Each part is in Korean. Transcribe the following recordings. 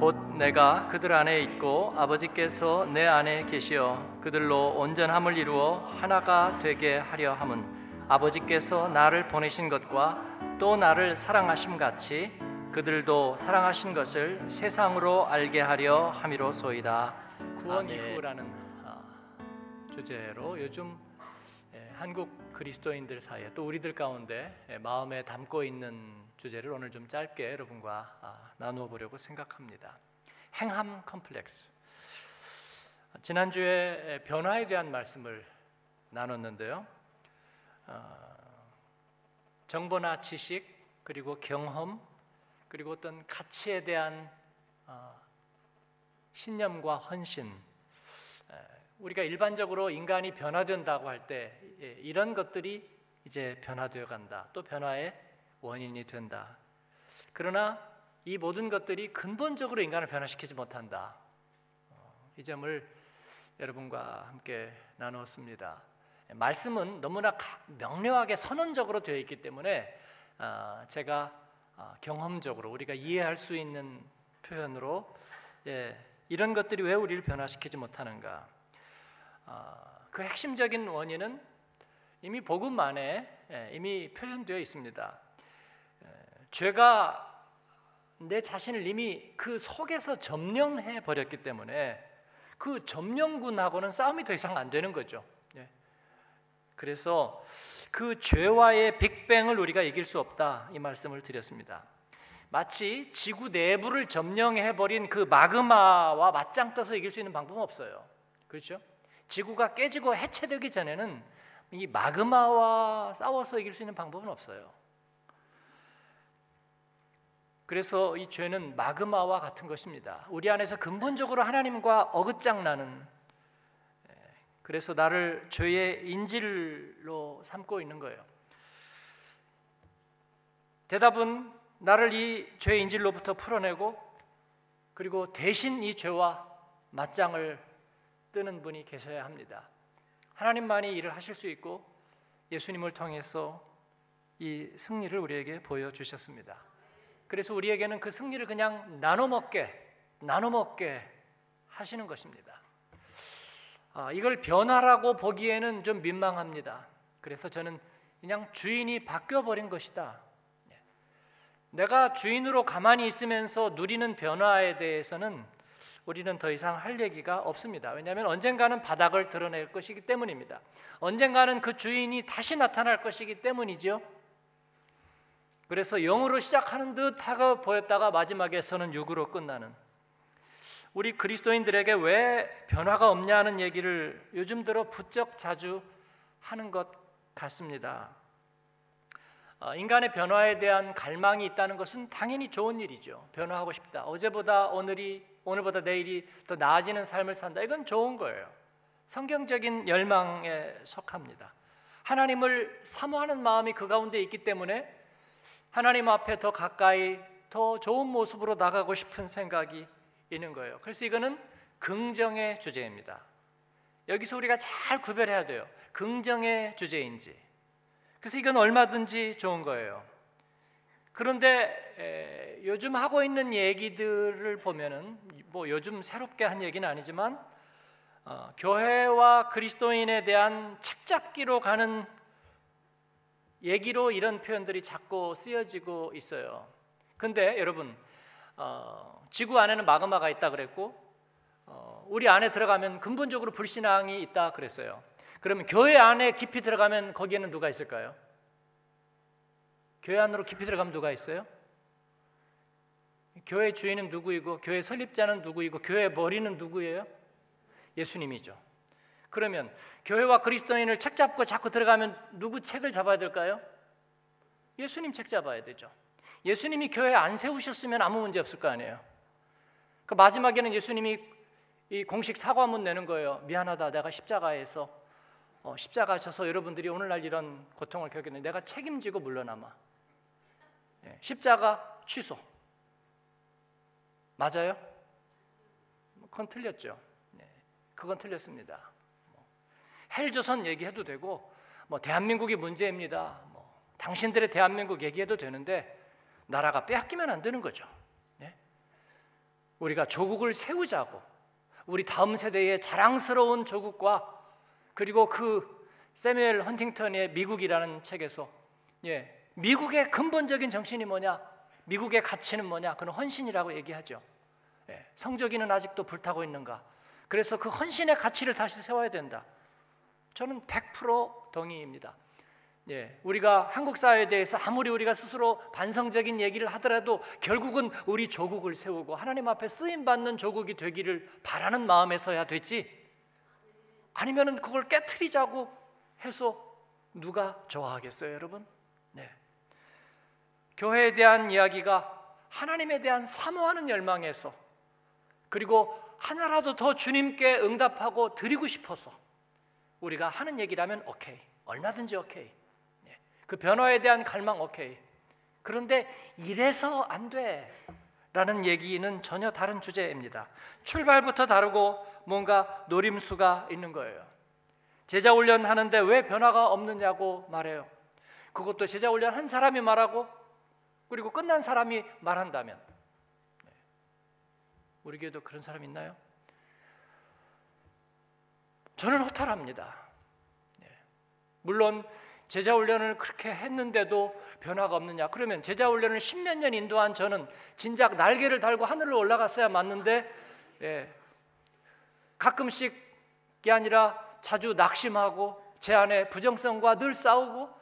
곧 내가 그들 안에 있고 아버지께서 내 안에 계시어 그들로 온전함을 이루어 하나가 되게 하려 함은 아버지께서 나를 보내신 것과 또 나를 사랑하심 같이 그들도 사랑하신 것을 세상으로 알게 하려 함이로소이다. 구원 이후라는 아, 주제로 요즘 예, 한국 그리스도인들 사이에 또 우리들 가운데 예, 마음에 담고 있는 주제를 오늘 좀 짧게 여러분과 아, 나누어 보려고 생각합니다. 행함 컴플렉스. 지난주에 변화에 대한 말씀을 나눴는데요. 어, 정보나 지식 그리고 경험 그리고 어떤 가치에 대한 어, 신념과 헌신 우리가 일반적으로 인간이 변화된다고 할때 예, 이런 것들이 이제 변화되어 간다. 또 변화의 원인이 된다. 그러나 이 모든 것들이 근본적으로 인간을 변화시키지 못한다. 어, 이 점을 여러분과 함께 나누었습니다. 말씀은 너무나 명료하게 선언적으로 되어 있기 때문에 어, 제가 어, 경험적으로 우리가 이해할 수 있는 표현으로 예, 이런 것들이 왜 우리를 변화시키지 못하는가? 그 핵심적인 원인은 이미 복음 안에 예, 이미 표현되어 있습니다. 죄가 내 자신을 이미 그 속에서 점령해 버렸기 때문에 그 점령군하고는 싸움이 더 이상 안 되는 거죠. 예. 그래서 그 죄와의 빅뱅을 우리가 이길 수 없다 이 말씀을 드렸습니다. 마치 지구 내부를 점령해 버린 그 마그마와 맞짱 떠서 이길 수 있는 방법은 없어요. 그렇죠? 지구가 깨지고 해체되기 전에는 이 마그마와 싸워서 이길 수 있는 방법은 없어요. 그래서 이 죄는 마그마와 같은 것입니다. 우리 안에서 근본적으로 하나님과 어긋장 나는 예, 그래서 나를 죄의 인질로 삼고 있는 거예요. 대답은 나를 이 죄의 인질로부터 풀어내고 그리고 대신 이 죄와 맞짱을 뜨는 분이 계셔야 합니다. 하나님만이 일을 하실 수 있고 예수님을 통해서 이 승리를 우리에게 보여 주셨습니다. 그래서 우리에게는 그 승리를 그냥 나눠 먹게 나눠 먹게 하시는 것입니다. 아, 이걸 변화라고 보기에는 좀 민망합니다. 그래서 저는 그냥 주인이 바뀌어 버린 것이다. 예. 내가 주인으로 가만히 있으면서 누리는 변화에 대해서는 우리는 더 이상 할 얘기가 없습니다. 왜냐하면 언젠가는 바닥을 드러낼 것이기 때문입니다. 언젠가는 그 주인이 다시 나타날 것이기 때문이죠. 그래서 영으로 시작하는 듯 하고 보였다가 마지막에서는 육으로 끝나는 우리 그리스도인들에게 왜 변화가 없냐는 얘기를 요즘 들어 부쩍 자주 하는 것 같습니다. 어, 인간의 변화에 대한 갈망이 있다는 것은 당연히 좋은 일이죠. 변화하고 싶다. 어제보다 오늘이 오늘보다 내일이 더 나아지는 삶을 산다. 이건 좋은 거예요. 성경적인 열망에 속합니다. 하나님을 사모하는 마음이 그 가운데 있기 때문에 하나님 앞에 더 가까이 더 좋은 모습으로 나가고 싶은 생각이 있는 거예요. 그래서 이거는 긍정의 주제입니다. 여기서 우리가 잘 구별해야 돼요. 긍정의 주제인지. 그래서 이건 얼마든지 좋은 거예요. 그런데 에, 요즘 하고 있는 얘기들을 보면은 뭐 요즘 새롭게 한 얘기는 아니지만 어, 교회와 그리스도인에 대한 책잡기로 가는 얘기로 이런 표현들이 자꾸 쓰여지고 있어요. 근데 여러분 어, 지구 안에는 마그마가 있다 그랬고 어, 우리 안에 들어가면 근본적으로 불신앙이 있다 그랬어요. 그러면 교회 안에 깊이 들어가면 거기에는 누가 있을까요? 교회 안으로 깊이 들어가면 누가 있어요? 교회 주인은 누구이고 교회 설립자는 누구이고 교회 머리는 누구예요? 예수님이죠. 그러면 교회와 그리스도인을 책 잡고 자꾸 들어가면 누구 책을 잡아야 될까요? 예수님 책 잡아야 되죠. 예수님이 교회 안 세우셨으면 아무 문제 없을 거 아니에요. 그 마지막에는 예수님이 이 공식 사과문 내는 거예요. 미안하다, 내가 십자가에서 어, 십자가 져서 여러분들이 오늘날 이런 고통을 겪었는데 내가 책임지고 물러나마. 예, 십자가 취소. 맞아요? 그건 틀렸죠. 네, 그건 틀렸습니다. 헬조선 얘기해도 되고 뭐 대한민국이 문제입니다. 뭐 당신들의 대한민국 얘기해도 되는데 나라가 빼앗기면 안 되는 거죠. 네? 우리가 조국을 세우자고 우리 다음 세대의 자랑스러운 조국과 그리고 그 세뮤엘 헌팅턴의 미국이라는 책에서 예, 미국의 근본적인 정신이 뭐냐? 미국의 가치는 뭐냐? 그는 헌신이라고 얘기하죠. 예, 성적이는 아직도 불타고 있는가? 그래서 그 헌신의 가치를 다시 세워야 된다. 저는 100% 동의입니다. 예, 우리가 한국 사회에 대해서 아무리 우리가 스스로 반성적인 얘기를 하더라도 결국은 우리 조국을 세우고 하나님 앞에 쓰임 받는 조국이 되기를 바라는 마음에서야 됐지. 아니면은 그걸 깨트리자고 해서 누가 좋아하겠어요, 여러분? 네. 교회에 대한 이야기가 하나님에 대한 사모하는 열망에서 그리고 하나라도 더 주님께 응답하고 드리고 싶어서 우리가 하는 얘기라면 오케이, 얼마든지 오케이. 그 변화에 대한 갈망 오케이. 그런데 이래서 안 돼. 라는 얘기는 전혀 다른 주제입니다. 출발부터 다르고 뭔가 노림수가 있는 거예요. 제자 훈련 하는데 왜 변화가 없느냐고 말해요. 그것도 제자 훈련 한 사람이 말하고 그리고 끝난 사람이 말한다면 네. 우리 교회도 그런 사람 있나요? 저는 허탈합니다. 네. 물론 제자 훈련을 그렇게 했는데도 변화가 없느냐? 그러면 제자 훈련을 십몇 년 인도한 저는 진작 날개를 달고 하늘로 올라갔어야 맞는데 예, 가끔씩이 아니라 자주 낙심하고 제 안에 부정성과 늘 싸우고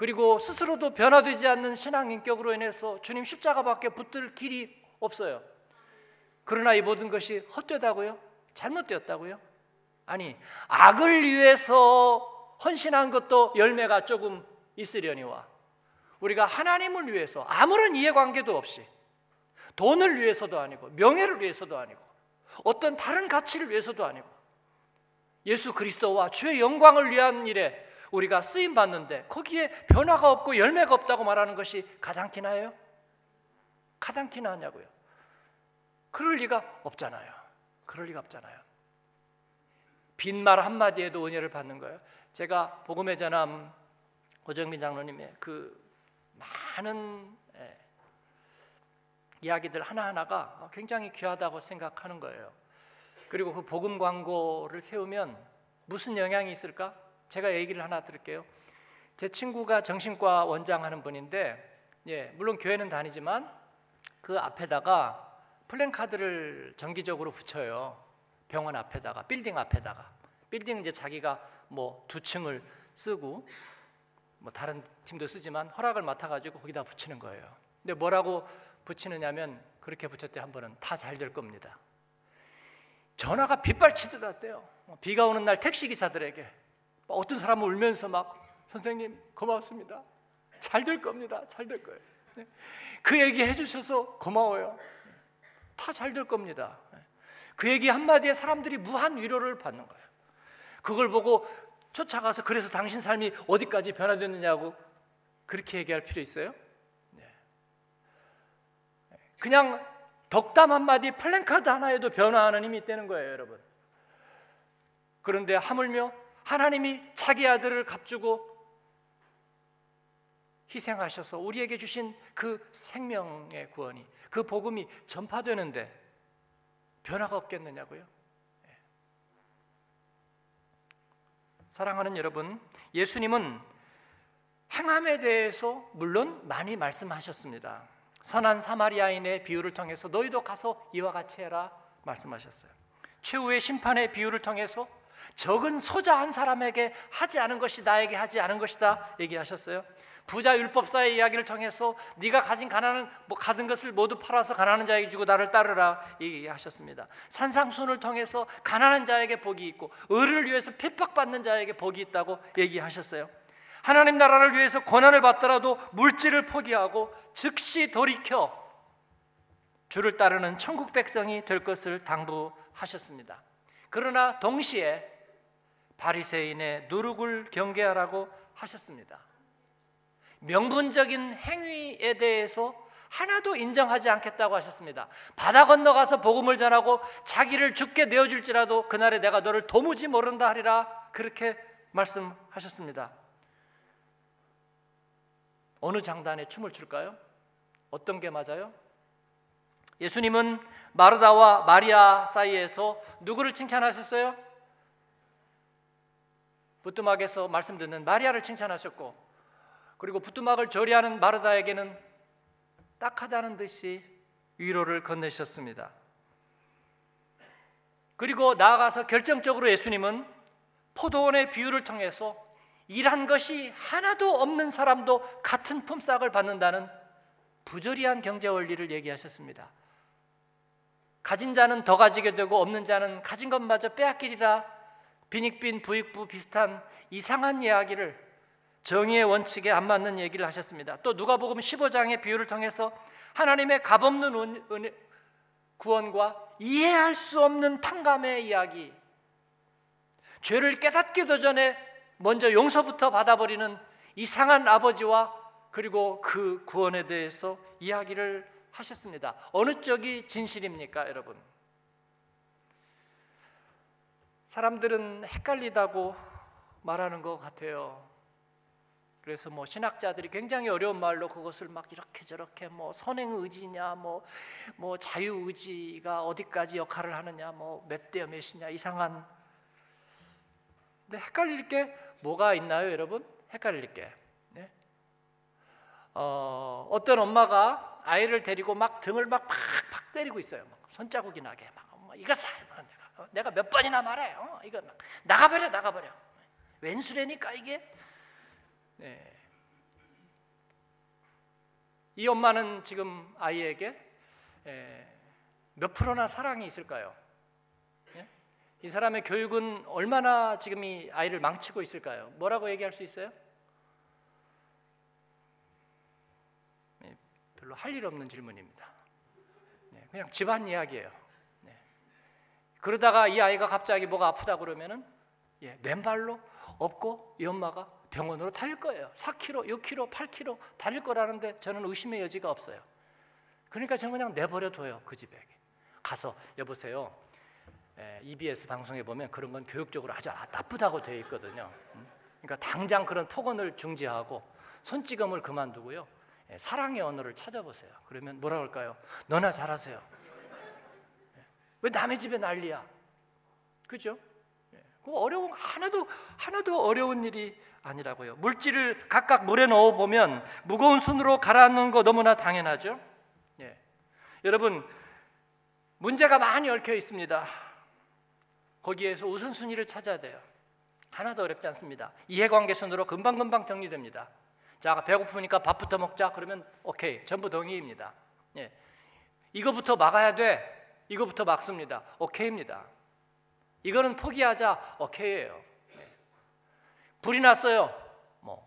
그리고 스스로도 변화되지 않는 신앙 인격으로 인해서 주님 십자가밖에 붙들 길이 없어요. 그러나 이 모든 것이 헛되다고요? 잘못되었다고요? 아니 악을 위해서 헌신한 것도 열매가 조금 있으려니와 우리가 하나님을 위해서 아무런 이해관계도 없이 돈을 위해서도 아니고 명예를 위해서도 아니고 어떤 다른 가치를 위해서도 아니고 예수 그리스도와 주의 영광을 위한 일에 우리가 쓰임 받는데 거기에 변화가 없고 열매가 없다고 말하는 것이 가당키나 해요? 가당키나 하냐고요? 그럴 리가 없잖아요. 그럴 리가 없잖아요. 빈말 한마디에도 은혜를 받는 거예요. 제가 복음의 전함 고정민 장로님의 그 많은 예, 이야기들 하나하나가 굉장히 귀하다고 생각하는 거예요. 그리고 그 복음 광고를 세우면 무슨 영향이 있을까? 제가 얘기를 하나 드릴게요. 제 친구가 정신과 원장 하는 분인데, 예, 물론 교회는 다니지만 그 앞에다가 플랜카드를 정기적으로 붙여요. 병원 앞에다가, 빌딩 앞에다가. 빌딩 이제 자기가 뭐 두 층을 쓰고 뭐 다른 팀도 쓰지만 허락을 맡아가지고 거기다 붙이는 거예요. 근데 뭐라고 붙이느냐면 그렇게 붙였대 한 번은 다 잘 될 겁니다. 전화가 빗발치듯 왔대요. 뭐 비가 오는 날 택시 기사들에게 어떤 사람은 울면서 막 선생님 고맙습니다. 잘 될 겁니다. 잘 될 거예요. 네. 그 얘기 해주셔서 고마워요. 다 잘 될 겁니다. 네. 그 얘기 한마디에 사람들이 무한 위로를 받는 거예요. 그걸 보고 쫓아가서 그래서 당신 삶이 어디까지 변화됐느냐고 그렇게 얘기할 필요 있어요? 네. 그냥 덕담 한마디 플랜카드 하나에도 변화하는 힘이 있다는 거예요, 여러분. 그런데 하물며 하나님이 자기 아들을 값주고 희생하셔서 우리에게 주신 그 생명의 구원이 그 복음이 전파되는데 변화가 없겠느냐고요? 사랑하는 여러분, 예수님은 행함에 대해서 물론 많이 말씀하셨습니다. 선한 사마리아인의 비유를 통해서 너희도 가서 이와 같이 해라 말씀하셨어요. 최후의 심판의 비유를 통해서 적은 소자 한 사람에게 하지 않은 것이 나에게 하지 않은 것이다 얘기하셨어요. 부자 율법사의 이야기를 통해서 네가 가진 가난은 뭐 가진 것을 모두 팔아서 가난한 자에게 주고 나를 따르라 얘기하셨습니다. 산상순을 통해서 가난한 자에게 복이 있고 의를 위해서 핍박받는 자에게 복이 있다고 얘기하셨어요. 하나님 나라를 위해서 고난을 받더라도 물질을 포기하고 즉시 돌이켜 주를 따르는 천국 백성이 될 것을 당부하셨습니다. 그러나 동시에 바리새인의 누룩을 경계하라고 하셨습니다. 명분적인 행위에 대해서 하나도 인정하지 않겠다고 하셨습니다. 바다 건너가서 복음을 전하고 자기를 죽게 내어줄지라도 그날에 내가 너를 도무지 모른다 하리라 그렇게 말씀하셨습니다. 어느 장단에 춤을 출까요? 어떤 게 맞아요? 예수님은 마르다와 마리아 사이에서 누구를 칭찬하셨어요? 부뚜막에서 말씀 듣는 마리아를 칭찬하셨고 그리고 부뚜막을 조리하는 마르다에게는 딱하다는 듯이 위로를 건네셨습니다. 그리고 나아가서 결정적으로 예수님은 포도원의 비유를 통해서 일한 것이 하나도 없는 사람도 같은 품삯을 받는다는 부조리한 경제 원리를 얘기하셨습니다. 가진 자는 더 가지게 되고 없는 자는 가진 것마저 빼앗기리라 빈익빈 부익부 비슷한 이상한 이야기를 정의의 원칙에 안 맞는 얘기를 하셨습니다. 또 누가복음 15장의 비유를 통해서 하나님의 값없는 은혜, 구원과 이해할 수 없는 탕감의 이야기, 죄를 깨닫기도 전에 먼저 용서부터 받아버리는 이상한 아버지와 그리고 그 구원에 대해서 이야기를 하셨습니다. 어느 쪽이 진실입니까, 여러분? 사람들은 헷갈리다고 말하는 것 같아요. 그래서 뭐 신학자들이 굉장히 어려운 말로 그것을 막 이렇게 저렇게 뭐 선행 의지냐 뭐 뭐 자유 의지가 어디까지 역할을 하느냐 뭐 몇대 몇이냐 이상한 근데 헷갈릴 게 뭐가 있나요, 여러분? 헷갈릴 게 네? 어, 어떤 엄마가 아이를 데리고 막 등을 막 팍팍 때리고 있어요. 막 손자국이 나게 막 엄마 이거 사 내가, 어, 내가 몇 번이나 말해. 어, 이거 막 나가버려 나가버려. 웬수래니까 이게 네. 이 엄마는 지금 아이에게 몇 프로나 사랑이 있을까요? 예? 이 사람의 교육은 얼마나 지금 이 아이를 망치고 있을까요? 뭐라고 얘기할 수 있어요? 네, 별로 할 일 없는 질문입니다. 네, 그냥 집안 이야기예요. 네. 그러다가 이 아이가 갑자기 뭐가 아프다 그러면은 예, 맨발로 없고 이 엄마가 병원으로 달릴 거예요. 4km, 6km, 8km 달릴 거라는데 저는 의심의 여지가 없어요. 그러니까 저는 그냥 내버려 둬요 그 집에 가서 여보세요. 에, EBS 방송에 보면 그런 건 교육적으로 아주 나쁘다고 되어 있거든요. 음? 그러니까 당장 그런 폭언을 중지하고 손찌검을 그만두고요. 에, 사랑의 언어를 찾아보세요. 그러면 뭐라 할까요? 너나 잘하세요. 왜 남의 집에 난리야? 그죠? 그 어려운 하나도 하나도 어려운 일이 아니라고요. 물질을 각각 물에 넣어 보면 무거운 손으로 가라앉는 거 너무나 당연하죠. 예. 여러분 문제가 많이 얽혀 있습니다. 거기에서 우선순위를 찾아야 돼요. 하나도 어렵지 않습니다. 이해관계 순으로 금방금방 정리됩니다. 자, 배고프니까 밥부터 먹자. 그러면 오케이. 전부 동의입니다. 예. 이거부터 막아야 돼. 이거부터 막습니다. 오케이입니다. 이거는 포기하자. 오케이예요. 불이 났어요. 뭐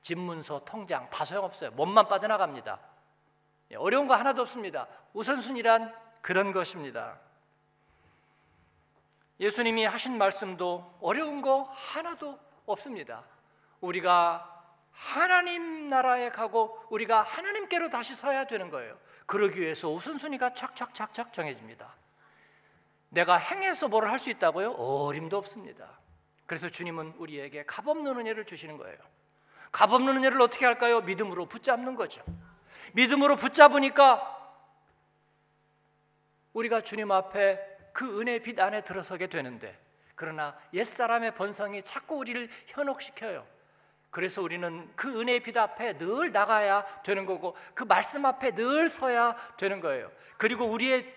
집문서, 통장 다 소용없어요. 몸만 빠져나갑니다. 예, 어려운 거 하나도 없습니다. 우선순위란 그런 것입니다. 예수님이 하신 말씀도 어려운 거 하나도 없습니다. 우리가 하나님 나라에 가고 우리가 하나님께로 다시 서야 되는 거예요. 그러기 위해서 우선순위가 착착착착 정해집니다. 내가 행해서 뭐를 할 수 있다고요? 어림도 없습니다. 그래서 주님은 우리에게 값없는 은혜를 주시는 거예요. 값없는 은혜를 어떻게 할까요? 믿음으로 붙잡는 거죠. 믿음으로 붙잡으니까 우리가 주님 앞에 그 은혜 빛 안에 들어서게 되는데 그러나 옛사람의 번성이 자꾸 우리를 현혹시켜요. 그래서 우리는 그 은혜의 빛 앞에 늘 나가야 되는 거고 그 말씀 앞에 늘 서야 되는 거예요. 그리고 우리의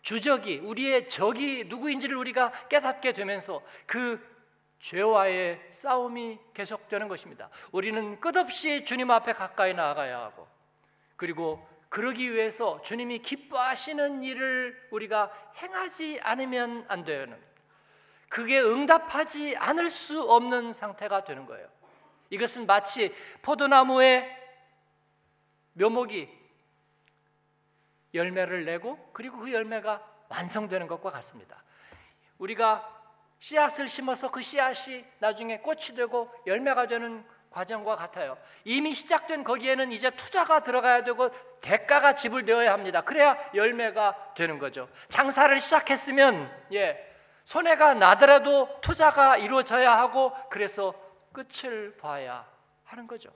주적이 우리의 적이 누구인지를 우리가 깨닫게 되면서 그 죄와의 싸움이 계속되는 것입니다. 우리는 끝없이 주님 앞에 가까이 나아가야 하고 그리고 그러기 위해서 주님이 기뻐하시는 일을 우리가 행하지 않으면 안 되는 그게 응답하지 않을 수 없는 상태가 되는 거예요. 이것은 마치 포도나무의 묘목이 열매를 내고 그리고 그 열매가 완성되는 것과 같습니다. 우리가 씨앗을 심어서 그 씨앗이 나중에 꽃이 되고 열매가 되는 과정과 같아요. 이미 시작된 거기에는 이제 투자가 들어가야 되고 대가가 지불되어야 합니다. 그래야 열매가 되는 거죠. 장사를 시작했으면 예, 손해가 나더라도 투자가 이루어져야 하고 그래서 끝을 봐야 하는 거죠.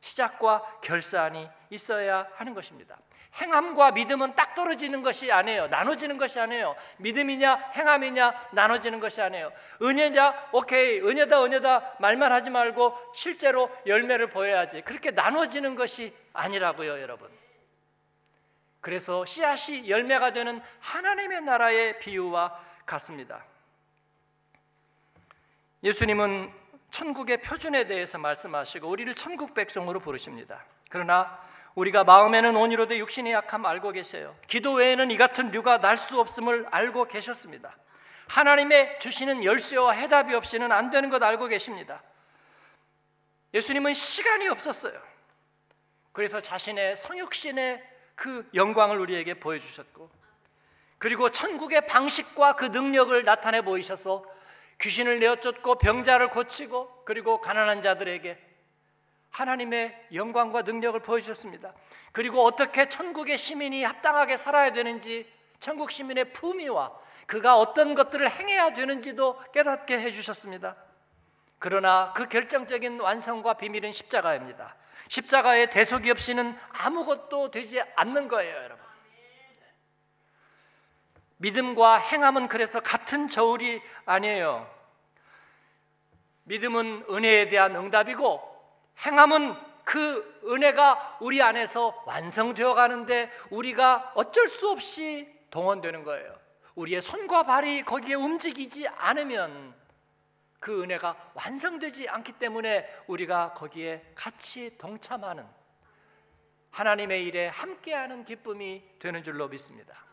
시작과 결산이 있어야 하는 것입니다. 행함과 믿음은 딱 떨어지는 것이 아니에요. 나눠지는 것이 아니에요. 믿음이냐 행함이냐 나눠지는 것이 아니에요. 은혜냐 오케이 은혜다 은혜다 말만 하지 말고 실제로 열매를 보여야지. 그렇게 나눠지는 것이 아니라고요, 여러분. 그래서 씨앗이 열매가 되는 하나님의 나라의 비유와 같습니다. 예수님은 천국의 표준에 대해서 말씀하시고 우리를 천국 백성으로 부르십니다. 그러나 우리가 마음에는 온이로되 육신이 약함 알고 계세요. 기도 외에는 이 같은 류가 날 수 없음을 알고 계셨습니다. 하나님의 주시는 열쇠와 해답이 없이는 안 되는 것 알고 계십니다. 예수님은 시간이 없었어요. 그래서 자신의 성육신의 그 영광을 우리에게 보여주셨고, 그리고 천국의 방식과 그 능력을 나타내 보이셔서 귀신을 내어 쫓고 병자를 고치고, 그리고 가난한 자들에게 하나님의 영광과 능력을 보여주셨습니다. 그리고 어떻게 천국의 시민이 합당하게 살아야 되는지 천국 시민의 품위와 그가 어떤 것들을 행해야 되는지도 깨닫게 해주셨습니다. 그러나 그 결정적인 완성과 비밀은 십자가입니다. 십자가의 대속이 없이는 아무것도 되지 않는 거예요, 여러분. 믿음과 행함은 그래서 같은 저울이 아니에요. 믿음은 은혜에 대한 응답이고 행함은 그 은혜가 우리 안에서 완성되어 가는데 우리가 어쩔 수 없이 동원되는 거예요. 우리의 손과 발이 거기에 움직이지 않으면 그 은혜가 완성되지 않기 때문에 우리가 거기에 같이 동참하는 하나님의 일에 함께하는 기쁨이 되는 줄로 믿습니다.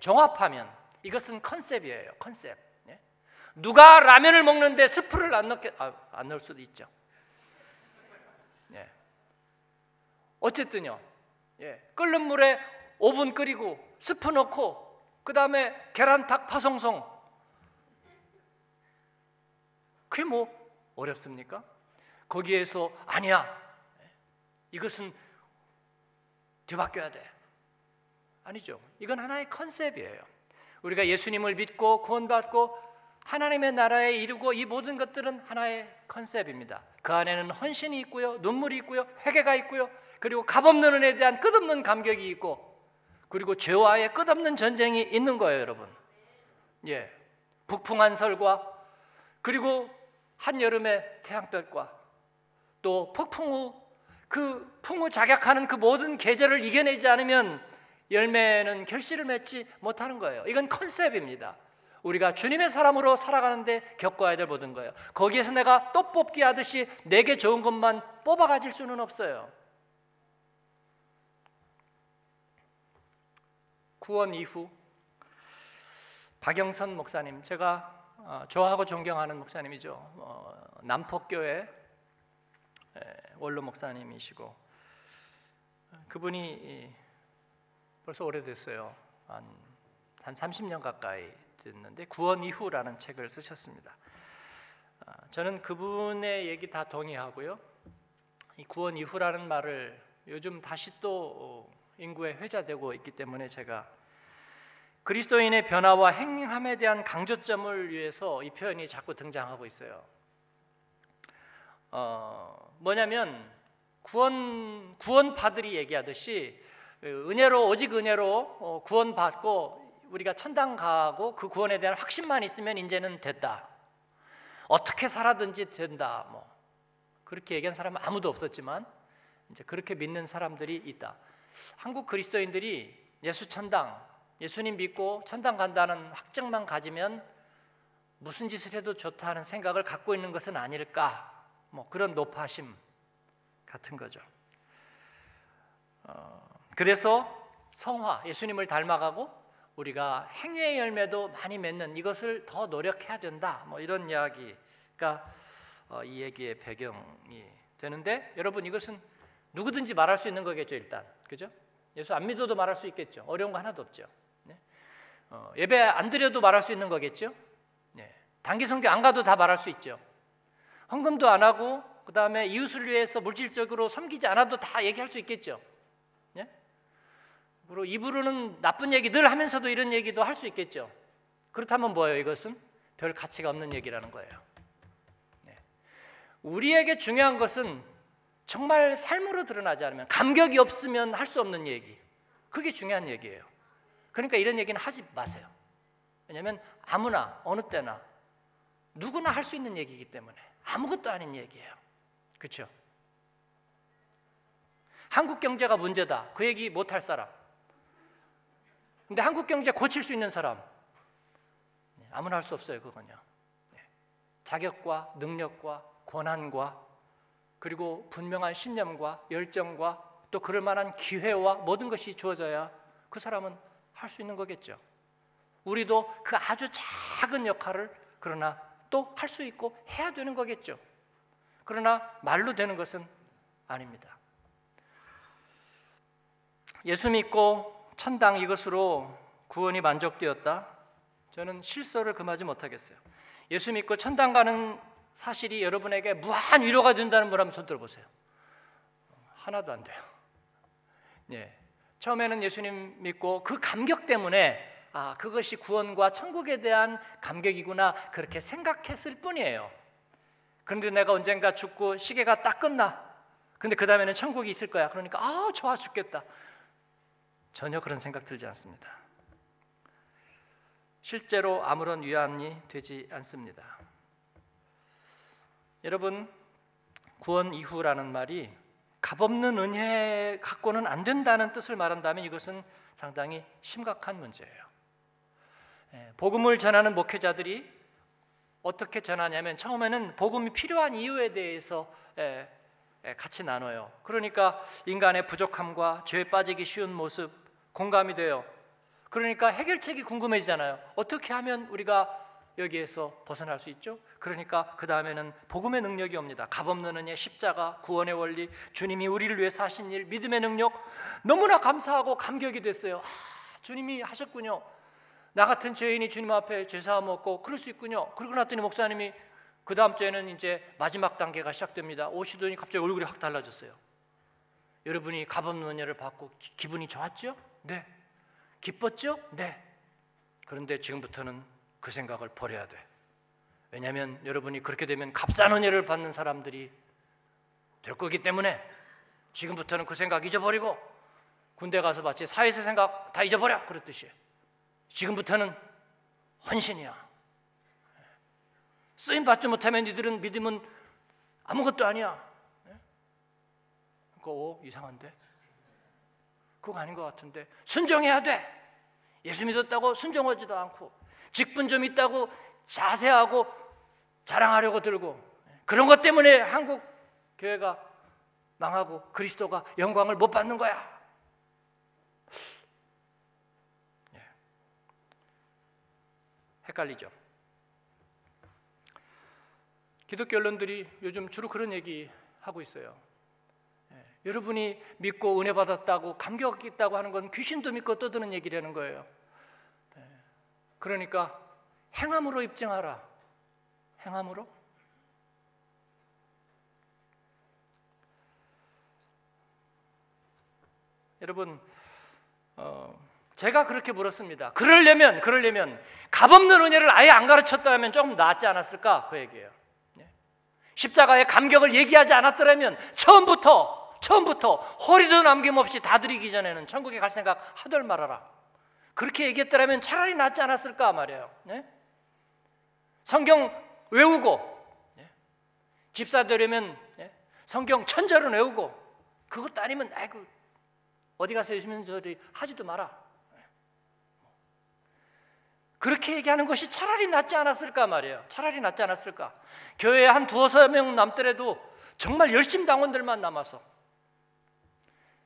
종합하면 이것은 컨셉이에요. 컨셉. 예? 누가 라면을 먹는데 스프를 안 넣게 아, 안 넣을 수도 있죠. 어쨌든요. 예, 끓는 물에 5분 끓이고 스프 넣고 그 다음에 계란탁 파송송 그게 뭐 어렵습니까? 거기에서 아니야 이것은 뒤바뀌어야 돼 아니죠 이건 하나의 컨셉이에요 우리가 예수님을 믿고 구원받고 하나님의 나라에 이르고 이 모든 것들은 하나의 컨셉입니다 그 안에는 헌신이 있고요 눈물이 있고요 회개가 있고요 그리고 값없는 은혜에 대한 끝없는 감격이 있고 그리고 죄와의 끝없는 전쟁이 있는 거예요, 여러분. 예. 북풍한 설과 그리고 한 여름의 태양볕과 또 폭풍 후 그 풍우 자격하는 그 모든 계절을 이겨내지 않으면 열매는 결실을 맺지 못하는 거예요. 이건 컨셉입니다. 우리가 주님의 사람으로 살아가는데 겪어야 될 모든 거예요. 거기에서 내가 또 뽑기 하듯이 내게 좋은 것만 뽑아 가질 수는 없어요. 구원 이후 박영선 목사님 제가 어, 좋아하고 존경하는 목사님이죠. 어, 남포교회 원로 목사님이시고 그분이 벌써 오래됐어요. 한, 한 30년 가까이 됐는데 구원 이후라는 책을 쓰셨습니다. 어, 저는 그분의 얘기 다 동의하고요. 이 구원 이후라는 말을 요즘 다시 또 인구에 회자되고 있기 때문에 제가 그리스도인의 변화와 행함에 대한 강조점을 위해서 이 표현이 자꾸 등장하고 있어요. 어, 뭐냐면 구원 구원파들이 얘기하듯이 은혜로 오직 은혜로 어, 구원받고 우리가 천당 가고 그 구원에 대한 확신만 있으면 이제는 됐다. 어떻게 살아든지 된다. 뭐 그렇게 얘기한 사람은 아무도 없었지만 이제 그렇게 믿는 사람들이 있다. 한국 그리스도인들이 예수 천당, 예수님 믿고 천당 간다는 확정만 가지면 무슨 짓을 해도 좋다는 생각을 갖고 있는 것은 아닐까? 뭐 그런 높아심 같은 거죠. 어, 그래서 성화, 예수님을 닮아가고 우리가 행위의 열매도 많이 맺는 이것을 더 노력해야 된다. 뭐 이런 이야기가 어, 이 얘기의 배경이 되는데 여러분 이것은 누구든지 말할 수 있는 거겠죠 일단 그죠? 예수 안 믿어도 말할 수 있겠죠 어려운 거 하나도 없죠 네? 어, 예배 안 드려도 말할 수 있는 거겠죠 네. 단기 성교 안 가도 다 말할 수 있죠 헌금도 안 하고 그 다음에 이웃을 위해서 물질적으로 섬기지 않아도 다 얘기할 수 있겠죠 네? 그리고 입으로는 나쁜 얘기 늘 하면서도 이런 얘기도 할 수 있겠죠 그렇다면 뭐예요 이것은? 별 가치가 없는 얘기라는 거예요 네. 우리에게 중요한 것은 정말 삶으로 드러나지 않으면 감격이 없으면 할 수 없는 얘기. 그게 중요한 얘기예요. 그러니까 이런 얘기는 하지 마세요. 왜냐하면 아무나 어느 때나 누구나 할 수 있는 얘기이기 때문에 아무것도 아닌 얘기예요. 그렇죠? 한국 경제가 문제다. 그 얘기 못 할 사람. 근데 한국 경제 고칠 수 있는 사람 네, 아무나 할 수 없어요. 그건요. 네. 자격과 능력과 권한과 그리고 분명한 신념과 열정과 또 그럴 만한 기회와 모든 것이 주어져야 그 사람은 할 수 있는 거겠죠. 우리도 그 아주 작은 역할을 그러나 또 할 수 있고 해야 되는 거겠죠. 그러나 말로 되는 것은 아닙니다. 예수 믿고 천당 이것으로 구원이 만족되었다. 저는 실소를 금하지 못하겠어요. 예수 믿고 천당 가는 사실이 여러분에게 무한 위로가 된다는 분 한번 손 들어보세요. 하나도 안 돼요. 예. 처음에는 예수님 믿고 그 감격 때문에 아, 그것이 구원과 천국에 대한 감격이구나 그렇게 생각했을 뿐이에요. 그런데 내가 언젠가 죽고 시계가 딱 끝나. 근데 그 다음에는 천국이 있을 거야. 그러니까 아, 좋아 죽겠다. 전혀 그런 생각 들지 않습니다. 실제로 아무런 위안이 되지 않습니다. 여러분, 구원 이후라는 말이 값없는 은혜 갖고는 안 된다는 뜻을 말한다면 이것은 상당히 심각한 문제예요. 예, 복음을 전하는 목회자들이 어떻게 전하냐면 처음에는 복음이 필요한 이유에 대해서 예, 예, 같이 나눠요. 그러니까 인간의 부족함과 죄에 빠지기 쉬운 모습, 공감이 돼요. 그러니까 해결책이 궁금해지잖아요. 어떻게 하면 우리가 여기에서 벗어날 수 있죠? 그러니까 그 다음에는 복음의 능력이 옵니다. 값없는 은혜, 십자가, 구원의 원리, 주님이 우리를 위해 사신 일, 믿음의 능력 너무나 감사하고 감격이 됐어요. 아, 주님이 하셨군요. 나 같은 죄인이 주님 앞에 죄사함 얻고 그럴 수 있군요. 그러고 났더니 목사님이 그 다음 주에는 이제 마지막 단계가 시작됩니다. 오시더니 갑자기 얼굴이 확 달라졌어요. 여러분이 값없는 은혜를 받고 기분이 좋았죠? 네. 기뻤죠? 네. 그런데 지금부터는 그 생각을 버려야 돼. 왜냐하면 여러분이 그렇게 되면 값싼 은혜를 받는 사람들이 될 거기 때문에 지금부터는 그 생각 잊어버리고 군대 가서 마치 사회세 생각 다 잊어버려 그랬듯이 지금부터는 헌신이야. 쓰임 받지 못하면 이들은 믿음은 아무것도 아니야. 그거 이상한데? 그거 아닌 것 같은데 순종해야 돼. 예수 믿었다고 순종하지도 않고 직분 좀 있다고 자세하고 자랑하려고 들고 그런 것 때문에 한국 교회가 망하고 그리스도가 영광을 못 받는 거야. 예. 헷갈리죠. 기독교 언론들이 요즘 주로 그런 얘기 하고 있어요. 여러분이 믿고 은혜 받았다고 감격 있다고 하는 건 귀신도 믿고 떠드는 얘기라는 거예요. 네. 그러니까 행함으로 입증하라. 행함으로? 여러분, 어, 제가 그렇게 물었습니다. 그러려면, 그러려면 값없는 은혜를 아예 안 가르쳤다면 조금 낫지 않았을까? 그 얘기예요. 네. 십자가의 감격을 얘기하지 않았더라면 처음부터 처음부터 허리도 남김없이 다 드리기 전에는 천국에 갈 생각 하덜 말아라. 그렇게 얘기했더라면 차라리 낫지 않았을까 말이에요. 네? 성경 외우고 네? 집사 되려면 네? 성경 천절은 외우고 그것도 아니면 아이고 어디 가서 예수님 소리 하지도 마라. 그렇게 얘기하는 것이 차라리 낫지 않았을까 말이에요. 차라리 낫지 않았을까. 교회에 한 두어서 명 남더라도 정말 열심 당원들만 남아서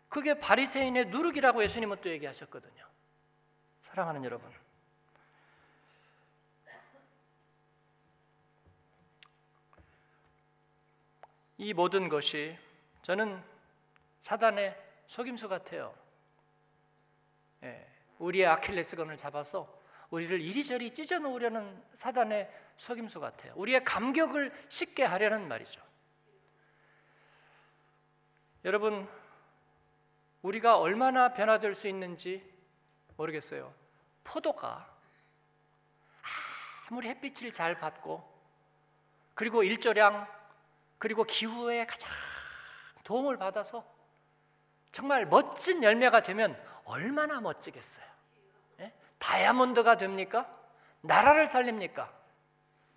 그게 바리새인의 누룩이라고 예수님은 또 얘기하셨거든요. 사랑하는 여러분. 이 모든 것이 저는 사단의 속임수 같아요. 예, 우리의 아킬레스건을 잡아서 우리를 이리저리 찢어 놓으려는 사단의 속임수 같아요. 우리의 감격을 쉽게 하려는 말이죠. 여러분 우리가 얼마나 변화될 수 있는지 모르겠어요. 포도가 아무리 햇빛을 잘 받고 그리고 일조량 그리고 기후에 가장 도움을 받아서 정말 멋진 열매가 되면 얼마나 멋지겠어요. 예? 다이아몬드가 됩니까? 나라를 살립니까?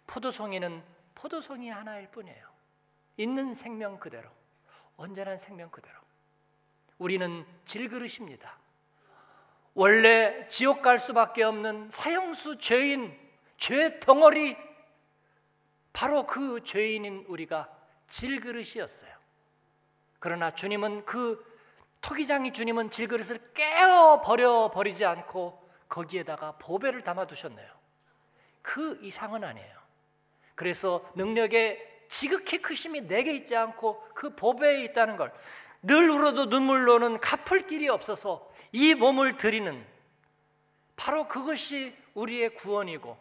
포도송이는 포도송이 하나일 뿐이에요. 있는 생명 그대로, 언제나 생명 그대로. 우리는 질그릇입니다. 원래 지옥 갈 수밖에 없는 사형수 죄인, 죄 덩어리, 바로 그 죄인인 우리가 질그릇이었어요. 그러나 주님은 그 토기장이 주님은 질그릇을 깨어 버려 버리지 않고 거기에다가 보배를 담아 두셨네요. 그 이상은 아니에요. 그래서 능력의 지극히 크심이 내게 있지 않고 그 보배에 있다는 걸 늘 울어도 눈물로는 갚을 길이 없어서 이 몸을 드리는 바로 그것이 우리의 구원이고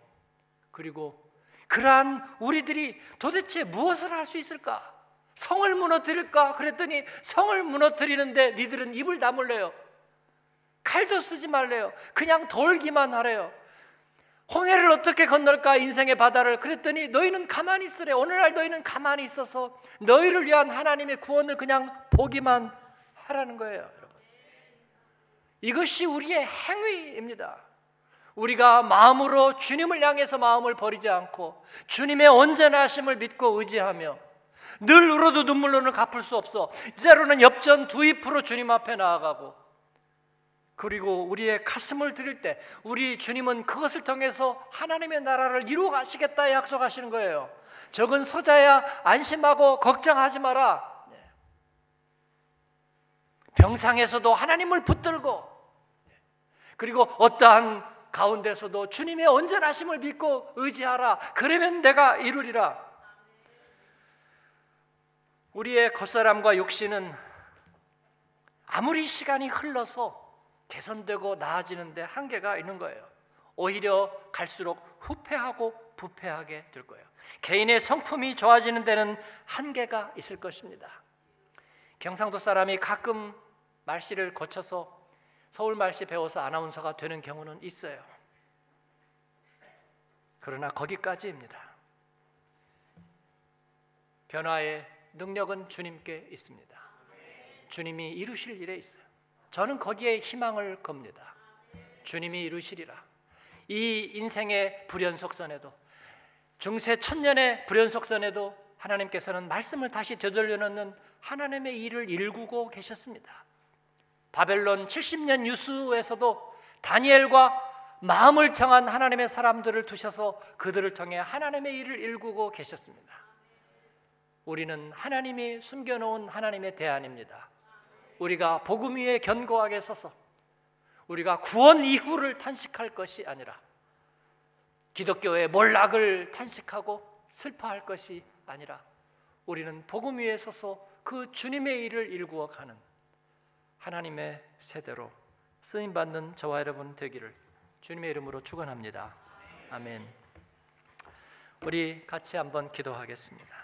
그리고 그러한 우리들이 도대체 무엇을 할 수 있을까? 성을 무너뜨릴까? 그랬더니 성을 무너뜨리는데 니들은 입을 다물래요. 칼도 쓰지 말래요. 그냥 돌기만 하래요. 홍해를 어떻게 건널까? 인생의 바다를. 그랬더니 너희는 가만히 있으래. 오늘날 너희는 가만히 있어서 너희를 위한 하나님의 구원을 그냥 보기만 하라는 거예요 여러분. 이것이 우리의 행위입니다. 우리가 마음으로 주님을 향해서 마음을 버리지 않고 주님의 온전하심을 믿고 의지하며 늘 울어도 눈물로는 갚을 수 없어. 때로는 엽전 두입으로 주님 앞에 나아가고 그리고 우리의 가슴을 드릴 때 우리 주님은 그것을 통해서 하나님의 나라를 이루어 가시겠다 약속하시는 거예요. 적은 소자야 안심하고 걱정하지 마라. 네. 병상에서도 하나님을 붙들고 네. 그리고 어떠한 가운데서도 주님의 온전하심을 믿고 의지하라. 그러면 내가 이루리라. 우리의 겉사람과 육신은 아무리 시간이 흘러서 개선되고 나아지는데 한계가 있는 거예요. 오히려 갈수록 후패하고 부패하게 될 거예요. 개인의 성품이 좋아지는 데는 한계가 있을 것입니다. 경상도 사람이 가끔 말씨를 거쳐서 서울 말씨 배워서 아나운서가 되는 경우는 있어요. 그러나 거기까지입니다. 변화의 능력은 주님께 있습니다. 주님이 이루실 일에 있어요. 저는 거기에 희망을 겁니다. 주님이 이루시리라. 이 인생의 불연속선에도 중세 천년의 불연속선에도 하나님께서는 말씀을 다시 되돌려 놓는 하나님의 일을 일구고 계셨습니다. 바벨론 70년 유수에서도 다니엘과 마음을 정한 하나님의 사람들을 두셔서 그들을 통해 하나님의 일을 일구고 계셨습니다. 우리는 하나님이 숨겨놓은 하나님의 대안입니다. 우리가 복음 위에 견고하게 서서 우리가 구원 이후를 탄식할 것이 아니라 기독교의 몰락을 탄식하고 슬퍼할 것이 아니라 우리는 복음 위에 서서 그 주님의 일을 일구어 가는 하나님의 세대로 쓰임 받는 저와 여러분 되기를 주님의 이름으로 축원합니다. 아멘. 우리 같이 한번 기도하겠습니다.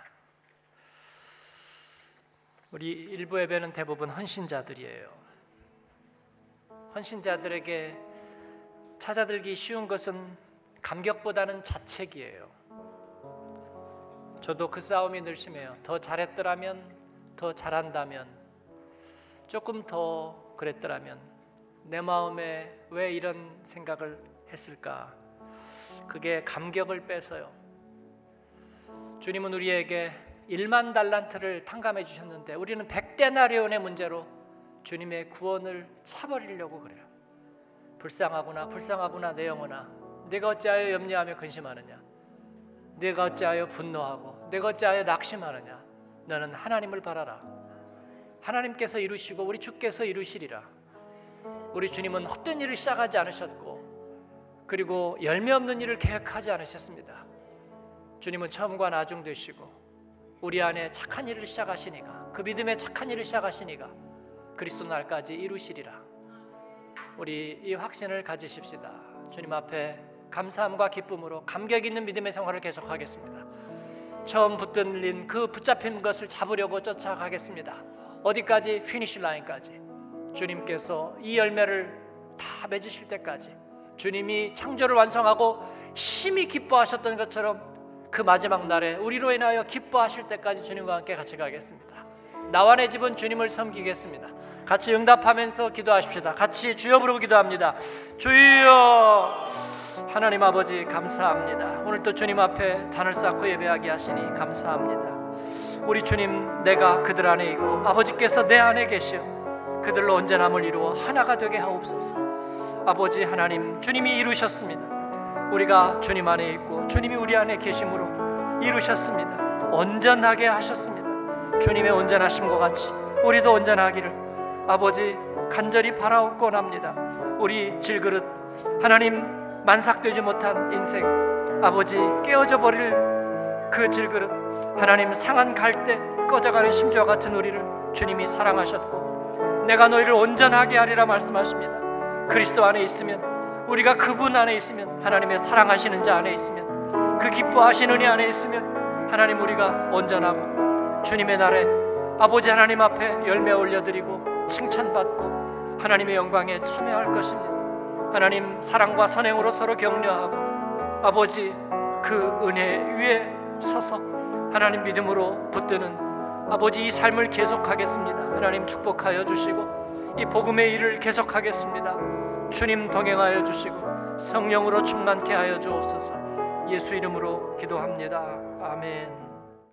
우리 일부 예배는 대부분 헌신자들이에요. 헌신자들에게 찾아들기 쉬운 것은 감격보다는 자책이에요. 저도 그 싸움이 늘 심해요. 더 잘했더라면, 더 잘한다면, 조금 더 그랬더라면, 내 마음에 왜 이런 생각을 했을까? 그게 감격을 뺏어요. 주님은 우리에게 1만 달란트를 탕감해 주셨는데 우리는 100데나리온의 문제로 주님의 구원을 차버리려고 그래요. 불쌍하구나 불쌍하구나 내 영혼아. 내가 어찌하여 염려하며 근심하느냐? 내가 어찌하여 분노하고 내가 어찌하여 낙심하느냐? 너는 하나님을 바라라. 하나님께서 이루시고 우리 주께서 이루시리라. 우리 주님은 헛된 일을 시작하지 않으셨고 그리고 열매 없는 일을 계획하지 않으셨습니다. 주님은 처음과 나중 되시고 우리 안에 착한 일을 시작하시니까 그 믿음의 착한 일을 시작하시니까 그리스도 날까지 이루시리라. 우리 이 확신을 가지십시다. 주님 앞에 감사함과 기쁨으로 감격 있는 믿음의 생활을 계속하겠습니다. 처음 붙들린 그 붙잡힌 것을 잡으려고 쫓아가겠습니다. 어디까지 finish line까지 주님께서 이 열매를 다 맺으실 때까지 주님이 창조를 완성하고 심히 기뻐하셨던 것처럼 그 마지막 날에 우리로 인하여 기뻐하실 때까지 주님과 함께 같이 가겠습니다. 나와 내 집은 주님을 섬기겠습니다. 같이 응답하면서 기도하십시다. 같이 주여 부르고 기도합니다. 주여 하나님 아버지 감사합니다. 오늘 또 주님 앞에 단을 쌓고 예배하게 하시니 감사합니다. 우리 주님 내가 그들 안에 있고 아버지께서 내 안에 계시어 그들로 언제남을 이루어 하나가 되게 하옵소서. 아버지 하나님 주님이 이루셨습니다. 우리가 주님 안에 있고 주님이 우리 안에 계심으로 이루셨습니다. 온전하게 하셨습니다. 주님의 온전하심과 같이 우리도 온전하기를 아버지 간절히 바라옵곤합니다. 우리 질그릇 하나님 만삭되지 못한 인생 아버지 깨어져 버릴 그 질그릇 하나님 상한 갈대 꺼져가는 심지와 같은 우리를 주님이 사랑하셨고 내가 너희를 온전하게 하리라 말씀하십니다. 그리스도 안에 있으면 우리가 그분 안에 있으면 하나님의 사랑하시는 자 안에 있으면 그 기뻐하시는 은혜 안에 있으면 하나님 우리가 온전하고 주님의 날에 아버지 하나님 앞에 열매 올려드리고 칭찬받고 하나님의 영광에 참여할 것입니다. 하나님 사랑과 선행으로 서로 격려하고 아버지 그 은혜 위에 서서 하나님 믿음으로 붙드는 아버지 이 삶을 계속하겠습니다. 하나님 축복하여 주시고 이 복음의 일을 계속하겠습니다. 주님 동행하여 주시고 성령으로 충만케 하여 주옵소서. 예수 이름으로 기도합니다. 아멘.